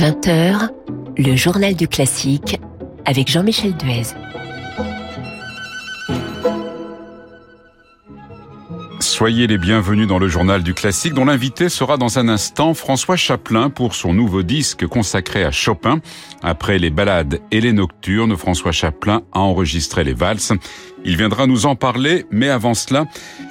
20h, le journal du classique avec Jean-Michel Duez. Soyez les bienvenus dans le journal du classique dont l'invité sera dans un instant François Chaplin pour son nouveau disque consacré à Chopin. Après les ballades et les nocturnes, François Chaplin a enregistré les valses. Il viendra nous en parler, mais avant cela,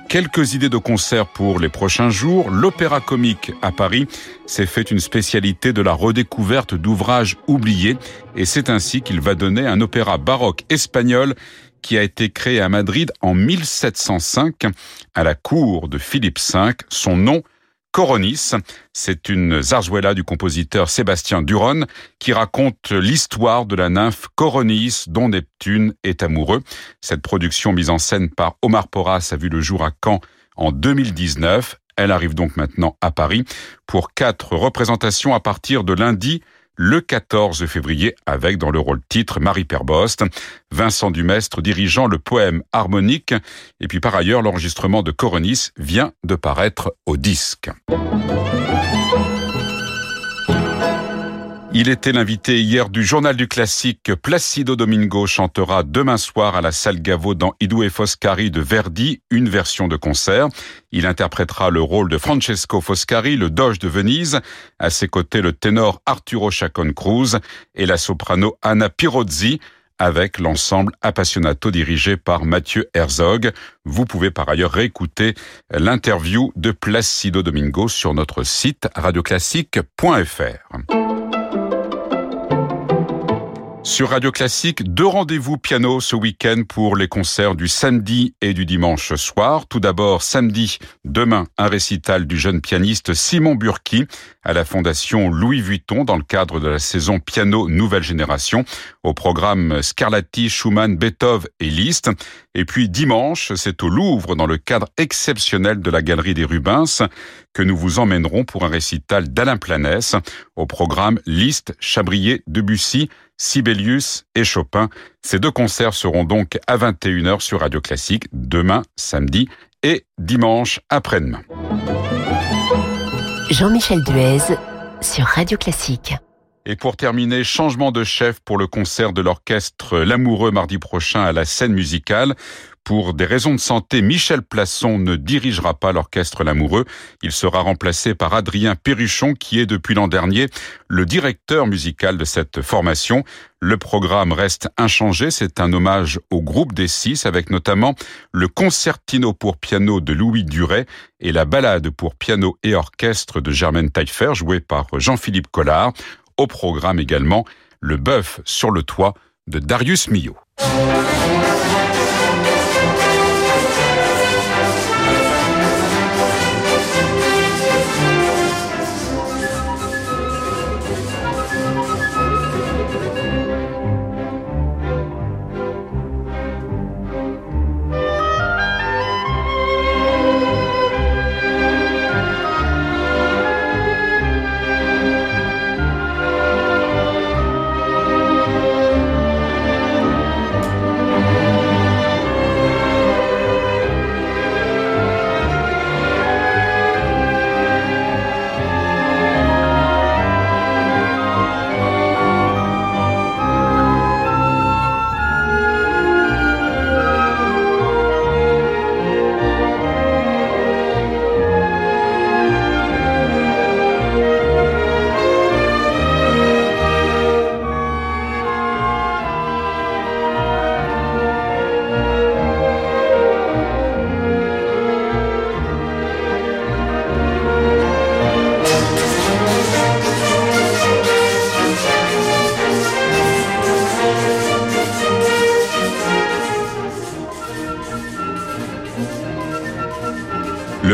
quelques idées de concert pour les prochains jours. L'Opéra Comique à Paris s'est fait une spécialité de la redécouverte d'ouvrages oubliés et c'est ainsi qu'il va donner un opéra baroque espagnol qui a été créé à Madrid en 1705 à la cour de Philippe V. Son nom, Coronis. C'est une zarzuela du compositeur Sébastien Duron qui raconte l'histoire de la nymphe Coronis dont Neptune est amoureux. Cette production mise en scène par Omar Porras a vu le jour à Caen en 2019. Elle arrive donc maintenant à Paris pour quatre représentations à partir de lundi le 14 février avec dans le rôle titre Marie Perbost, Vincent Dumestre dirigeant le poème harmonique et puis par ailleurs l'enregistrement de Coronis vient de paraître au disque. Il était l'invité hier du journal du classique. Placido Domingo chantera demain soir à la salle Gaveau dans I Due Foscari de Verdi, une version de concert. Il interprétera le rôle de Francesco Foscari, le doge de Venise. À ses côtés, le ténor Arturo Chacon Cruz et la soprano Anna Pirozzi avec l'ensemble Appassionato dirigé par Mathieu Herzog. Vous pouvez par ailleurs réécouter l'interview de Placido Domingo sur notre site radioclassique.fr. Sur Radio Classique, deux rendez-vous piano ce week-end pour les concerts du samedi et du dimanche soir. Tout d'abord, samedi, demain, un récital du jeune pianiste Simon Burki à la Fondation Louis Vuitton dans le cadre de la saison piano nouvelle génération au programme Scarlatti, Schumann, Beethoven et Liszt. Et puis dimanche, c'est au Louvre dans le cadre exceptionnel de la Galerie des Rubens que nous vous emmènerons pour un récital d'Alain Planès au programme Liszt, Chabrier, Debussy, Sibelius et Chopin. Ces deux concerts seront donc à 21h sur Radio Classique demain, samedi et dimanche après-demain. Jean-Michel Duez sur Radio Classique. Et pour terminer, changement de chef pour le concert de l'orchestre L'Amoureux mardi prochain à la scène musicale. Pour des raisons de santé, Michel Plasson ne dirigera pas l'orchestre L'Amoureux. Il sera remplacé par Adrien Perruchon, qui est depuis l'an dernier le directeur musical de cette formation. Le programme reste inchangé. C'est un hommage au groupe des six, avec notamment le concertino pour piano de Louis Duret et la ballade pour piano et orchestre de Germaine Taillefer, jouée par Jean-Philippe Collard. Au programme également, le bœuf sur le toit de Darius Milhaud.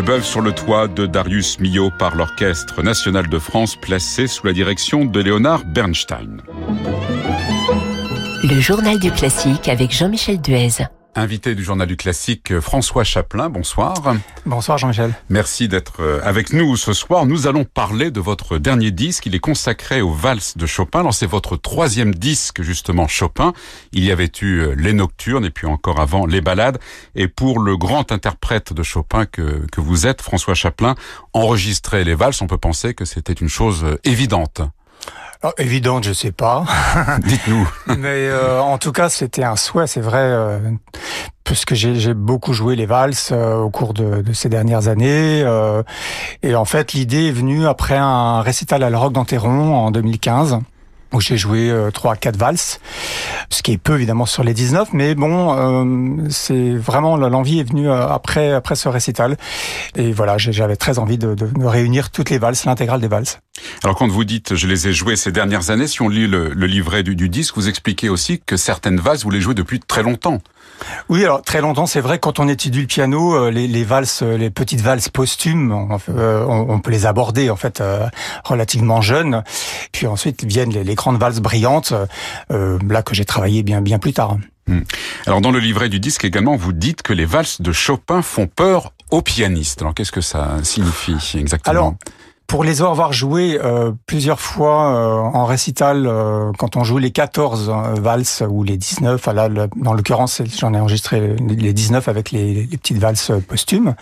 Bœuf sur le toit de Darius Milhaud par l'Orchestre national de France placé sous la direction de Léonard Bernstein. Le journal du classique avec Jean-Michel Duez. Invité du journal du classique, François Chaplin, bonsoir. Bonsoir Jean-Michel. Merci d'être euh, avec nous ce soir. Nous allons parler de votre dernier disque. Il est consacré aux valses de Chopin. Alors c'est votre troisième disque, justement, Chopin. Il y avait eu euh, les nocturnes et puis encore avant les ballades. Et pour le grand interprète de Chopin que, que vous êtes, François Chaplin, enregistrer les valses, on peut penser que c'était une chose euh, évidente. Oh, évidente, je sais pas. Dites-nous. Mais euh, en tout cas, c'était un souhait, c'est vrai, euh, puisque j'ai beaucoup joué les valses euh, au cours de, de, ces dernières années. Euh, et en fait, l'idée est venue après un récital à la Rock d'Anteron en 2015 où j'ai joué euh, trois quatre valses, ce qui est peu évidemment sur les 19, mais bon, euh, c'est vraiment l'envie est venue euh, après après ce récital, et voilà, j'avais très envie de, de, de, réunir toutes les valses, l'intégrale des valses. Alors quand vous dites je les ai jouées ces dernières années, si on lit le, le livret du, du disque, vous expliquez aussi que certaines valses vous les jouez depuis très longtemps. Oui, alors très longtemps, c'est vrai quand on étudie le piano, euh, les, les valses, euh, les petites valses posthumes, on, euh, on, on peut les aborder en fait euh, relativement jeunes. Puis ensuite viennent les, les grandes valses brillantes, euh, là que j'ai travaillé bien bien plus tard. Hmm. Alors dans le livret du disque également, vous dites que les valses de Chopin font peur aux pianistes. Alors qu'est-ce que ça signifie exactement? Alors, pour les avoir joués euh, plusieurs fois euh, en récital, euh, quand on joue les 14 valses ou les 19, là, le, dans l'occurrence, j'en ai enregistré les 19 avec les, les, petites valses posthumes,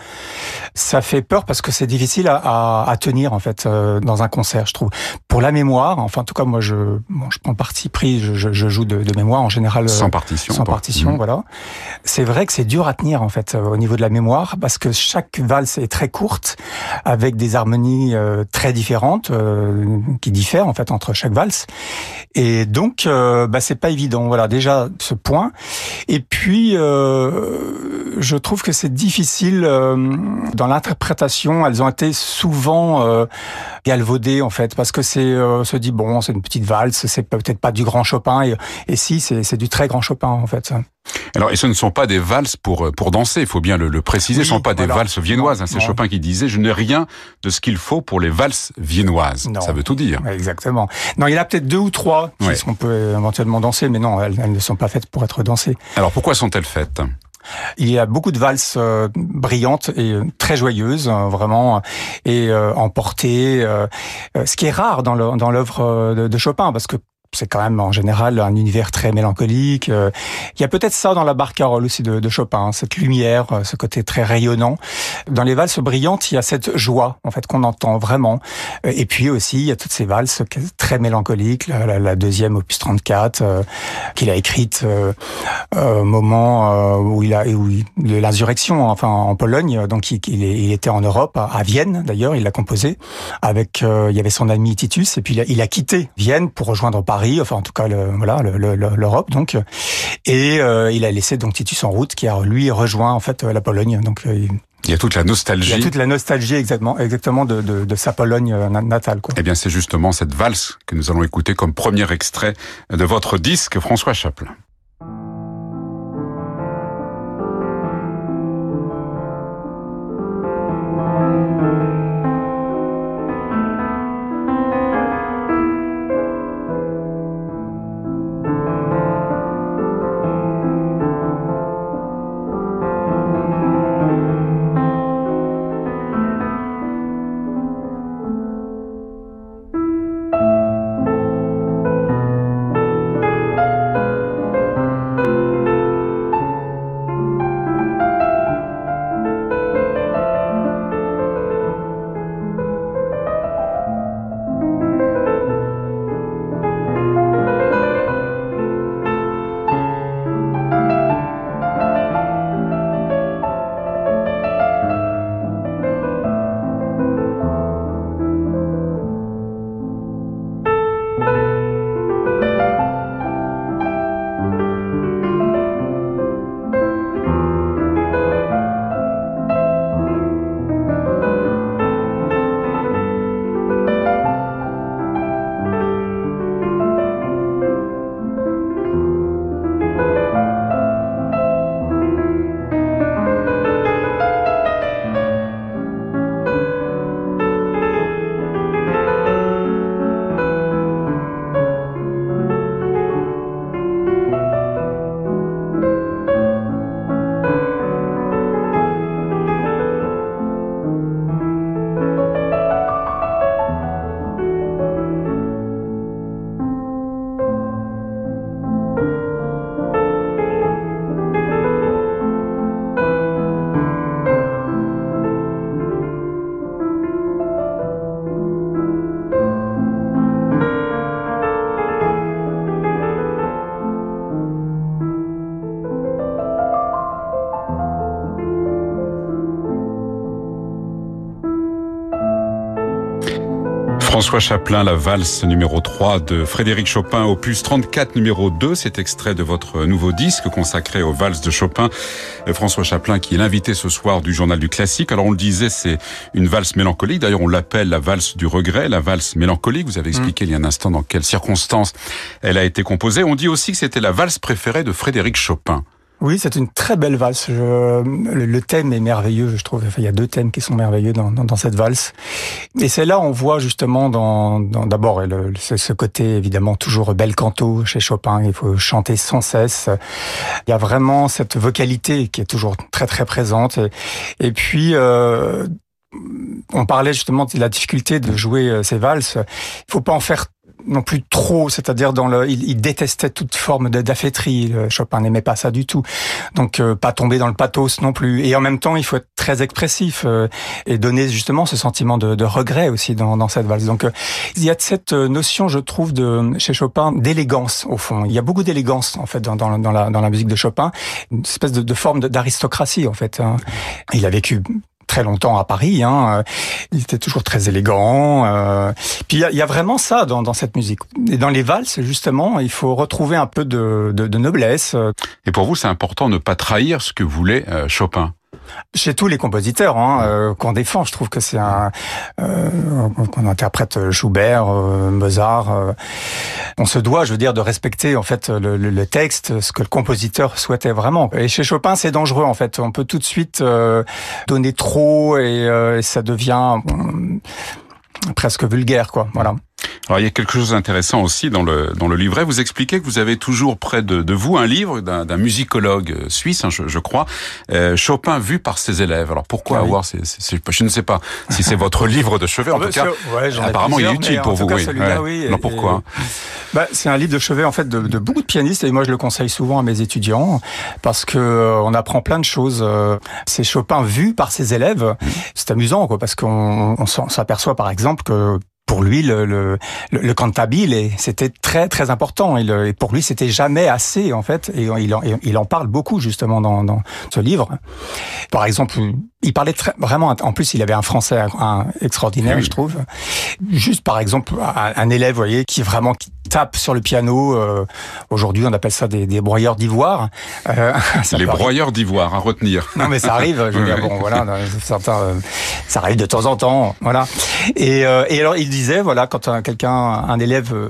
ça fait peur parce que c'est difficile à, à, à, tenir en fait dans un concert, je trouve. Pour la mémoire, enfin en tout cas moi je, bon, je prends parti pris, je, je joue de, de, mémoire en général sans partition, sans partition, mmh. voilà. C'est vrai que c'est dur à tenir en fait au niveau de la mémoire parce que chaque valse est très courte avec des harmonies très différentes euh, qui diffèrent en fait entre chaque valse. Et donc euh, bah, c'est pas évident. Voilà déjà ce point. Et puis euh, je trouve que c'est difficile euh, dans l'interprétation elles ont été souvent euh, galvaudées en fait parce que c'est euh, se dit bon c'est une petite valse c'est peut-être pas du grand Chopin et, et si c'est du très grand Chopin en fait. Alors, et ce ne sont pas des valses pour pour danser, il faut bien le, le préciser. Oui, ce ne sont pas voilà. des valses viennoises. Hein. C'est Chopin qui disait "Je n'ai rien de ce qu'il faut pour les valses viennoises." Non. Ça veut tout dire. Exactement. Non, il y en a peut-être deux ou trois ouais. qu'on peut éventuellement danser, mais non, elles, elles, ne sont pas faites pour être dansées. Alors, pourquoi sont-elles faites? Il y a beaucoup de valses euh, brillantes et très joyeuses, euh, vraiment, et euh, emportées, euh, ce qui est rare dans l'œuvre euh, de Chopin, parce que c'est quand même en général un univers très mélancolique. Euh, il y a peut-être ça dans la barcarolle aussi de, Chopin, cette lumière, euh, ce côté très rayonnant. Dans les valses brillantes, il y a cette joie en fait qu'on entend vraiment. Euh, et puis aussi, il y a toutes ces valses très mélancoliques. La, deuxième, opus 34, euh, qu'il a écrite au moment où il a où il, de l'insurrection, enfin en Pologne. Donc il, était en Europe, à Vienne d'ailleurs. Il l'a composé avec. il y avait son ami Titus, et puis il a, il a quitté Vienne pour rejoindre Paris Paris, enfin en tout cas le, voilà l'Europe donc et euh, il a laissé donc Titus en route qui a lui rejoint en fait la Pologne donc euh, il y a toute la nostalgie. Il y a toute la nostalgie exactement, exactement de, de, de sa Pologne euh, natale. Quoi. Eh bien, c'est justement cette valse que nous allons écouter comme premier extrait de votre disque, François Chaplin. François Chaplin, la valse numéro 3 de Frédéric Chopin, opus 34 numéro 2, cet extrait de votre nouveau disque consacré aux valses de Chopin. François Chaplin qui est l'invité ce soir du journal du classique. Alors on le disait, c'est une valse mélancolique. D'ailleurs, on l'appelle la valse du regret, la valse mélancolique. Vous avez expliqué il y a un instant dans quelles circonstances elle a été composée. On dit aussi que c'était la valse préférée de Frédéric Chopin. Oui, c'est une très belle valse. le, thème est merveilleux, je trouve. il y a deux thèmes qui sont merveilleux dans, dans, cette valse. Et c'est là on voit justement dans, d'abord ce côté évidemment toujours bel canto chez Chopin. Il faut chanter sans cesse. Il y a vraiment cette vocalité qui est toujours très très présente. Et, puis euh, on parlait justement de la difficulté de jouer euh, ces valses. Il faut pas en faire non plus trop, c'est-à-dire dans le, il, détestait toute forme d'afféterie. Chopin n'aimait pas ça du tout, donc euh, pas tomber dans le pathos non plus. Et en même temps, il faut être très expressif euh, et donner justement ce sentiment de, de regret aussi dans, dans, cette valse. Donc euh, il y a cette notion, je trouve, de chez Chopin d'élégance au fond. Il y a beaucoup d'élégance en fait dans, dans, dans, la, dans la musique de Chopin, une espèce de, de forme d'aristocratie en fait. Hein. Il a vécu très longtemps à Paris. Hein. Il était toujours très élégant. Euh. Puis il y, a vraiment ça dans, dans, cette musique. Et dans les valses, justement, il faut retrouver un peu de, de, de noblesse. Et pour vous, c'est important de ne pas trahir ce que voulait euh, Chopin chez tous les compositeurs hein, euh, qu'on défend. Je trouve que c'est un euh, qu'on interprète Schubert, euh, Mozart. Euh, on se doit, je veux dire, de respecter en fait le, le, texte, ce que le compositeur souhaitait vraiment. Et chez Chopin, c'est dangereux en fait. On peut tout de suite donner trop et, et ça devient presque vulgaire, quoi. Voilà. Alors il y a quelque chose d'intéressant aussi dans le dans le livret. Vous expliquez que vous avez toujours près de, de vous un livre d'un musicologue suisse, hein, je, je, crois, euh, Chopin vu par ses élèves. Alors pourquoi ah avoir ces, ces, Je ne sais pas si c'est votre livre de chevet. En tout cas, ouais, apparemment il est utile pour vous. oui. oui Alors pourquoi bah, C'est un livre de chevet en fait de, de, beaucoup de pianistes et moi je le conseille souvent à mes étudiants parce que euh, on apprend plein de choses. Euh, c'est Chopin vu par ses élèves. C'est amusant quoi parce qu'on on s'aperçoit par exemple que pour lui, le, le, le cantabile, c'était très très important. Et, pour lui, c'était jamais assez en fait. Et il en, il en parle beaucoup justement dans, dans ce livre. Par exemple, il parlait très, vraiment. En plus, il avait un français un, extraordinaire, je trouve. Juste par exemple, un, un élève, vous voyez, qui vraiment qui tape sur le piano. Euh, Aujourd'hui, on appelle ça des, des broyeurs d'ivoire. Euh, Les broyeurs d'ivoire à retenir. Non, mais ça arrive. Je veux dire, bon, voilà, certains, euh, ça arrive de temps en temps, voilà. Et, euh, et alors, il disait, voilà, quand quelqu'un, un élève euh,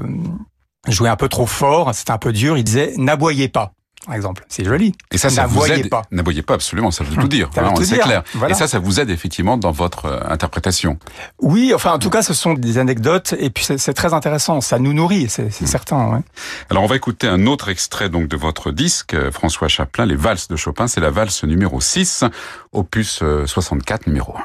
jouait un peu trop fort, c'était un peu dur, il disait n'aboyez pas par exemple. C'est joli. Et ça, ça vous aide. Pas. N'aboyez pas, absolument, ça veut tout dire. c'est clair. Et ça, ça vous aide effectivement dans votre euh, interprétation. Oui, enfin, en tout cas, ce sont des anecdotes et puis c'est très intéressant. Ça nous nourrit, c'est mmh. certain. Ouais. Alors, on va écouter un autre extrait donc de votre disque, euh, François Chaplin, les valses de Chopin. C'est la valse numéro 6, opus 64, euh, numéro 1.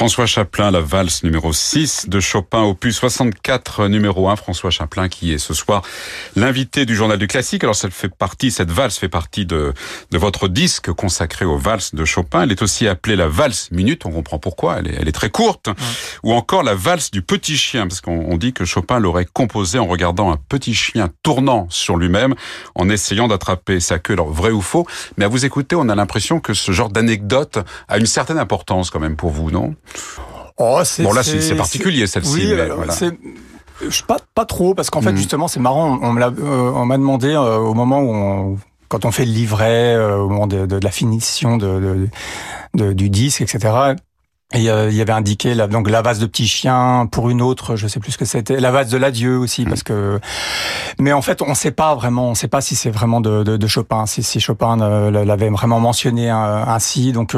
François Chaplin, la valse numéro 6 de Chopin, opus 64 numéro 1. François Chaplin qui est ce soir l'invité du journal du classique. Alors ça fait partie, cette valse fait partie de, de votre disque consacré aux valses de Chopin. Elle est aussi appelée la valse minute, on comprend pourquoi, elle est, elle est très courte. Ou encore la valse du petit chien, parce qu'on dit que Chopin l'aurait composée en regardant un petit chien tournant sur lui-même, en essayant d'attraper sa queue. Alors vrai ou faux, mais à vous écouter, on a l'impression que ce genre d'anecdote a une certaine importance quand même pour vous, non? Oh, bon là c'est particulier celle-ci. Oui, voilà. Je, pas pas trop parce qu'en fait hmm. justement c'est marrant. On m'a euh, on m'a demandé euh, au moment où on, quand on fait le livret, euh, au moment de, de, la finition de, de, du disque, etc. Et euh, il y avait indiqué la, donc la vase de petit chien pour une autre, je sais plus ce que c'était, la vase de l'adieu aussi parce que. Mais en fait, on ne sait pas vraiment, on ne sait pas si c'est vraiment de, de, de, Chopin, si, si Chopin euh, l'avait vraiment mentionné euh, ainsi. Donc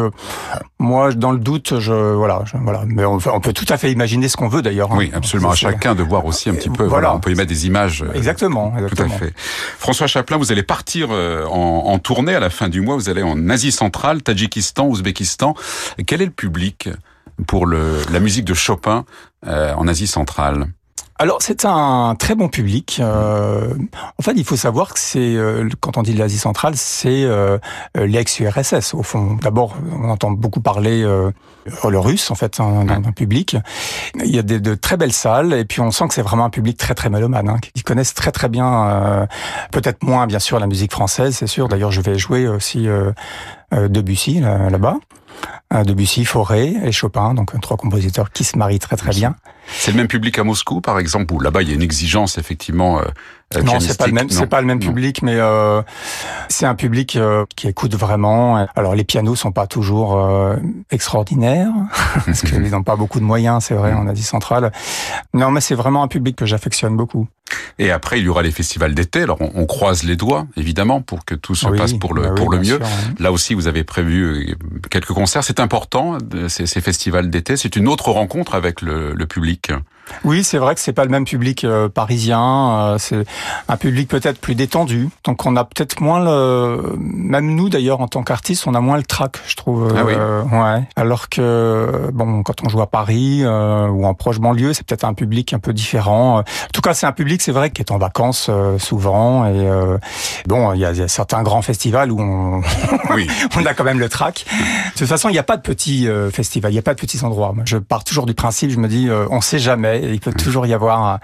moi, dans le doute, je voilà, voilà. Mais on, peut tout à fait imaginer ce qu'on veut d'ailleurs. Hein. Oui, absolument. À chacun de voir aussi un petit peu. Voilà, on peut y mettre des images. Exactement, exactement. Tout à fait. François Chaplin, vous allez partir en, en tournée à la fin du mois. Vous allez en Asie centrale, Tadjikistan, Ouzbékistan. Quel est le public? Pour le, la musique de Chopin euh, en Asie centrale alors c'est un très bon public. Euh, en fait, il faut savoir que c'est euh, quand on dit l'Asie centrale, c'est euh, l'ex-URSS au fond. D'abord, on entend beaucoup parler le russe en fait dans un public. Il y a des, de très belles salles et puis on sent que c'est vraiment un public très très mélomane, hein, qui connaissent très très bien, peut-être moins bien sûr la musique française, c'est sûr. D'ailleurs, je vais jouer aussi Debussy là-bas. Debussy, Fauré et Chopin, donc trois compositeurs qui se marient très très bien. C'est le même public à Moscou, par exemple, où là-bas il y a une exigence effectivement. Euh, euh non, c'est pas le même, c'est pas le même public, mais euh, c'est un public euh, qui écoute vraiment. Alors les pianos sont pas toujours extraordinaires parce qu'ils n'ont pas beaucoup de moyens, c'est vrai, en Asie centrale. Non, mais c'est vraiment un public que j'affectionne beaucoup. Et après, il y aura les festivals d'été. Alors, on, croise les doigts, évidemment, pour que tout se passe pour le, bah pour le mieux. Là aussi, vous avez prévu quelques concerts. C'est important, ces, ces festivals d'été. C'est une autre rencontre avec le, le public. Oui, c'est vrai que c'est pas le même public euh, parisien. Euh, c'est un public peut-être plus détendu. Donc on a peut-être moins le, même nous d'ailleurs en tant qu'artistes, on a moins le trac, je trouve. Ah oui. ouais. Alors que bon, quand on joue à Paris ou en proche banlieue, c'est peut-être un public un peu différent. En tout cas, c'est un public, c'est vrai, qui est en vacances souvent. Et bon, il y, a, certains grands festivals où on, oui. on a quand même le trac. De toute façon, il n'y a pas de petits festivals, il n'y a pas de petits endroits. je pars toujours du principe, je me dis, on sait jamais il peut toujours y avoir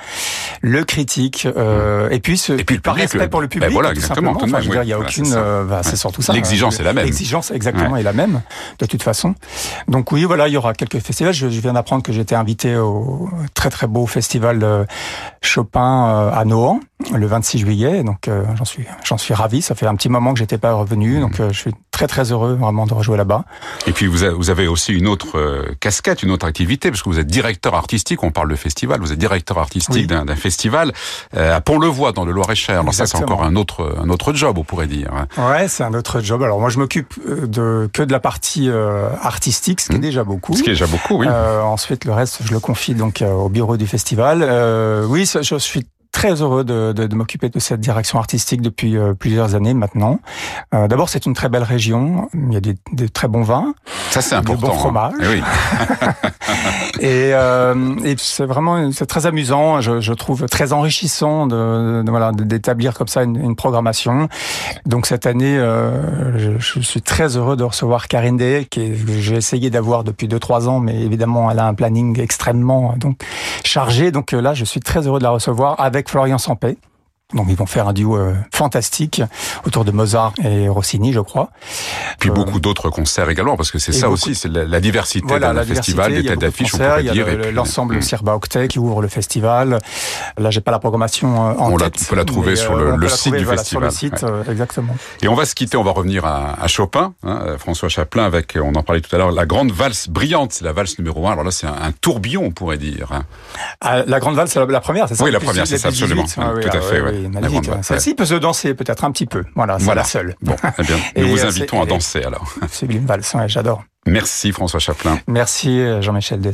le critique euh, et puis ce, et puis le respect pour le public. Ben voilà, exactement. Enfin, je veux dire, il y a aucune. Euh, bah, c'est surtout ça. L'exigence est la même. L'exigence exactement est la même de toute façon. Donc oui, voilà, il y aura quelques festivals. Je, viens d'apprendre que j'étais invité au très très beau festival euh, Chopin à Nohant le 26 juillet. Donc j'en suis j'en suis ravi. Ça fait un petit moment que j'étais pas revenu, donc je suis très très heureux vraiment de rejouer là-bas. Et puis vous avez aussi une autre casquette, une autre activité, parce que vous êtes directeur artistique. On parle de festival. Vous êtes directeur artistique d'un festival euh, à Pont-le-Voix dans le Loir-et-Cher. Alors ça, c'est encore un autre un autre job, on pourrait dire. Hein. Ouais, c'est un autre job. Alors moi, je m'occupe euh, de que de la partie euh, artistique, ce qui est mmh. déjà beaucoup. Ce qui est déjà beaucoup, oui. ensuite, le reste, je le confie donc au bureau du festival. oui, je suis très heureux de, de, de m'occuper de cette direction artistique depuis euh, plusieurs années maintenant. Euh, D'abord, c'est une très belle région. Il y a des, des très bons vins. Ça, c'est important. Des bons hein. fromages. Eh oui. et, euh, et c'est vraiment c'est très amusant. Je, je, trouve très enrichissant de, de voilà d'établir comme ça une, une, programmation. Donc cette année, euh, je, je, suis très heureux de recevoir Karine Day, qui j'ai essayé d'avoir depuis deux trois ans, mais évidemment, elle a un planning extrêmement donc chargé. Donc là, je suis très heureux de la recevoir avec Florian Sampé. Donc ils vont faire un duo euh, fantastique autour de Mozart et Rossini, je crois. Puis euh, beaucoup d'autres concerts également, parce que c'est ça aussi, c'est la, diversité voilà, le festival, des têtes d'affiche, on pourrait il dire. L'ensemble le, Sirba Octet qui ouvre le festival. Là, j'ai pas la programmation euh, en on tête. on peut la trouver sur le, site du festival. Sur le site, exactement. Et on va se quitter, on va revenir à, à Chopin, hein, François Chaplin, avec, on en parlait tout à l'heure, la grande valse brillante, c'est la valse numéro un. Alors là, c'est un, tourbillon, on pourrait dire. Hein. Ah, la grande valse, c'est la, première, c'est ça? Oui, la première, c'est ça, absolument. Ah tout à fait, oui. Celle-ci peut se danser peut-être un petit peu. Voilà, c'est la seule. Bon, eh bien, nous vous invitons à danser alors. C'est une valse, j'adore. Merci François Chaplin. Merci Jean-Michel Des.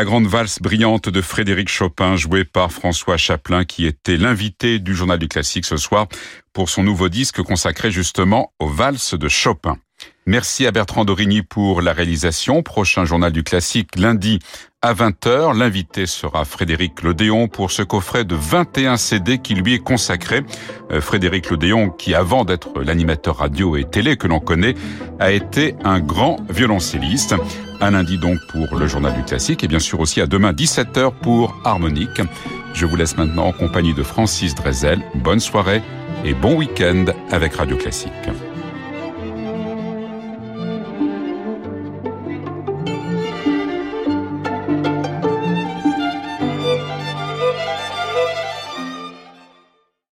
La grande valse brillante de Frédéric Chopin, jouée par François Chaplin, qui était l'invité du journal du classique ce soir pour son nouveau disque consacré justement aux valses de Chopin. Merci à Bertrand Dorigny pour la réalisation. Prochain journal du classique lundi à 20h. L'invité sera Frédéric Lodéon pour ce coffret de 21 CD qui lui est consacré. Euh, Frédéric Lodéon, qui avant d'être l'animateur radio et télé que l'on connaît, a été un grand violoncelliste. Un lundi donc pour le journal du classique et bien sûr aussi à demain 17h pour Harmonique. Je vous laisse maintenant en compagnie de Francis Drezel. Bonne soirée et bon week-end avec Radio Classique.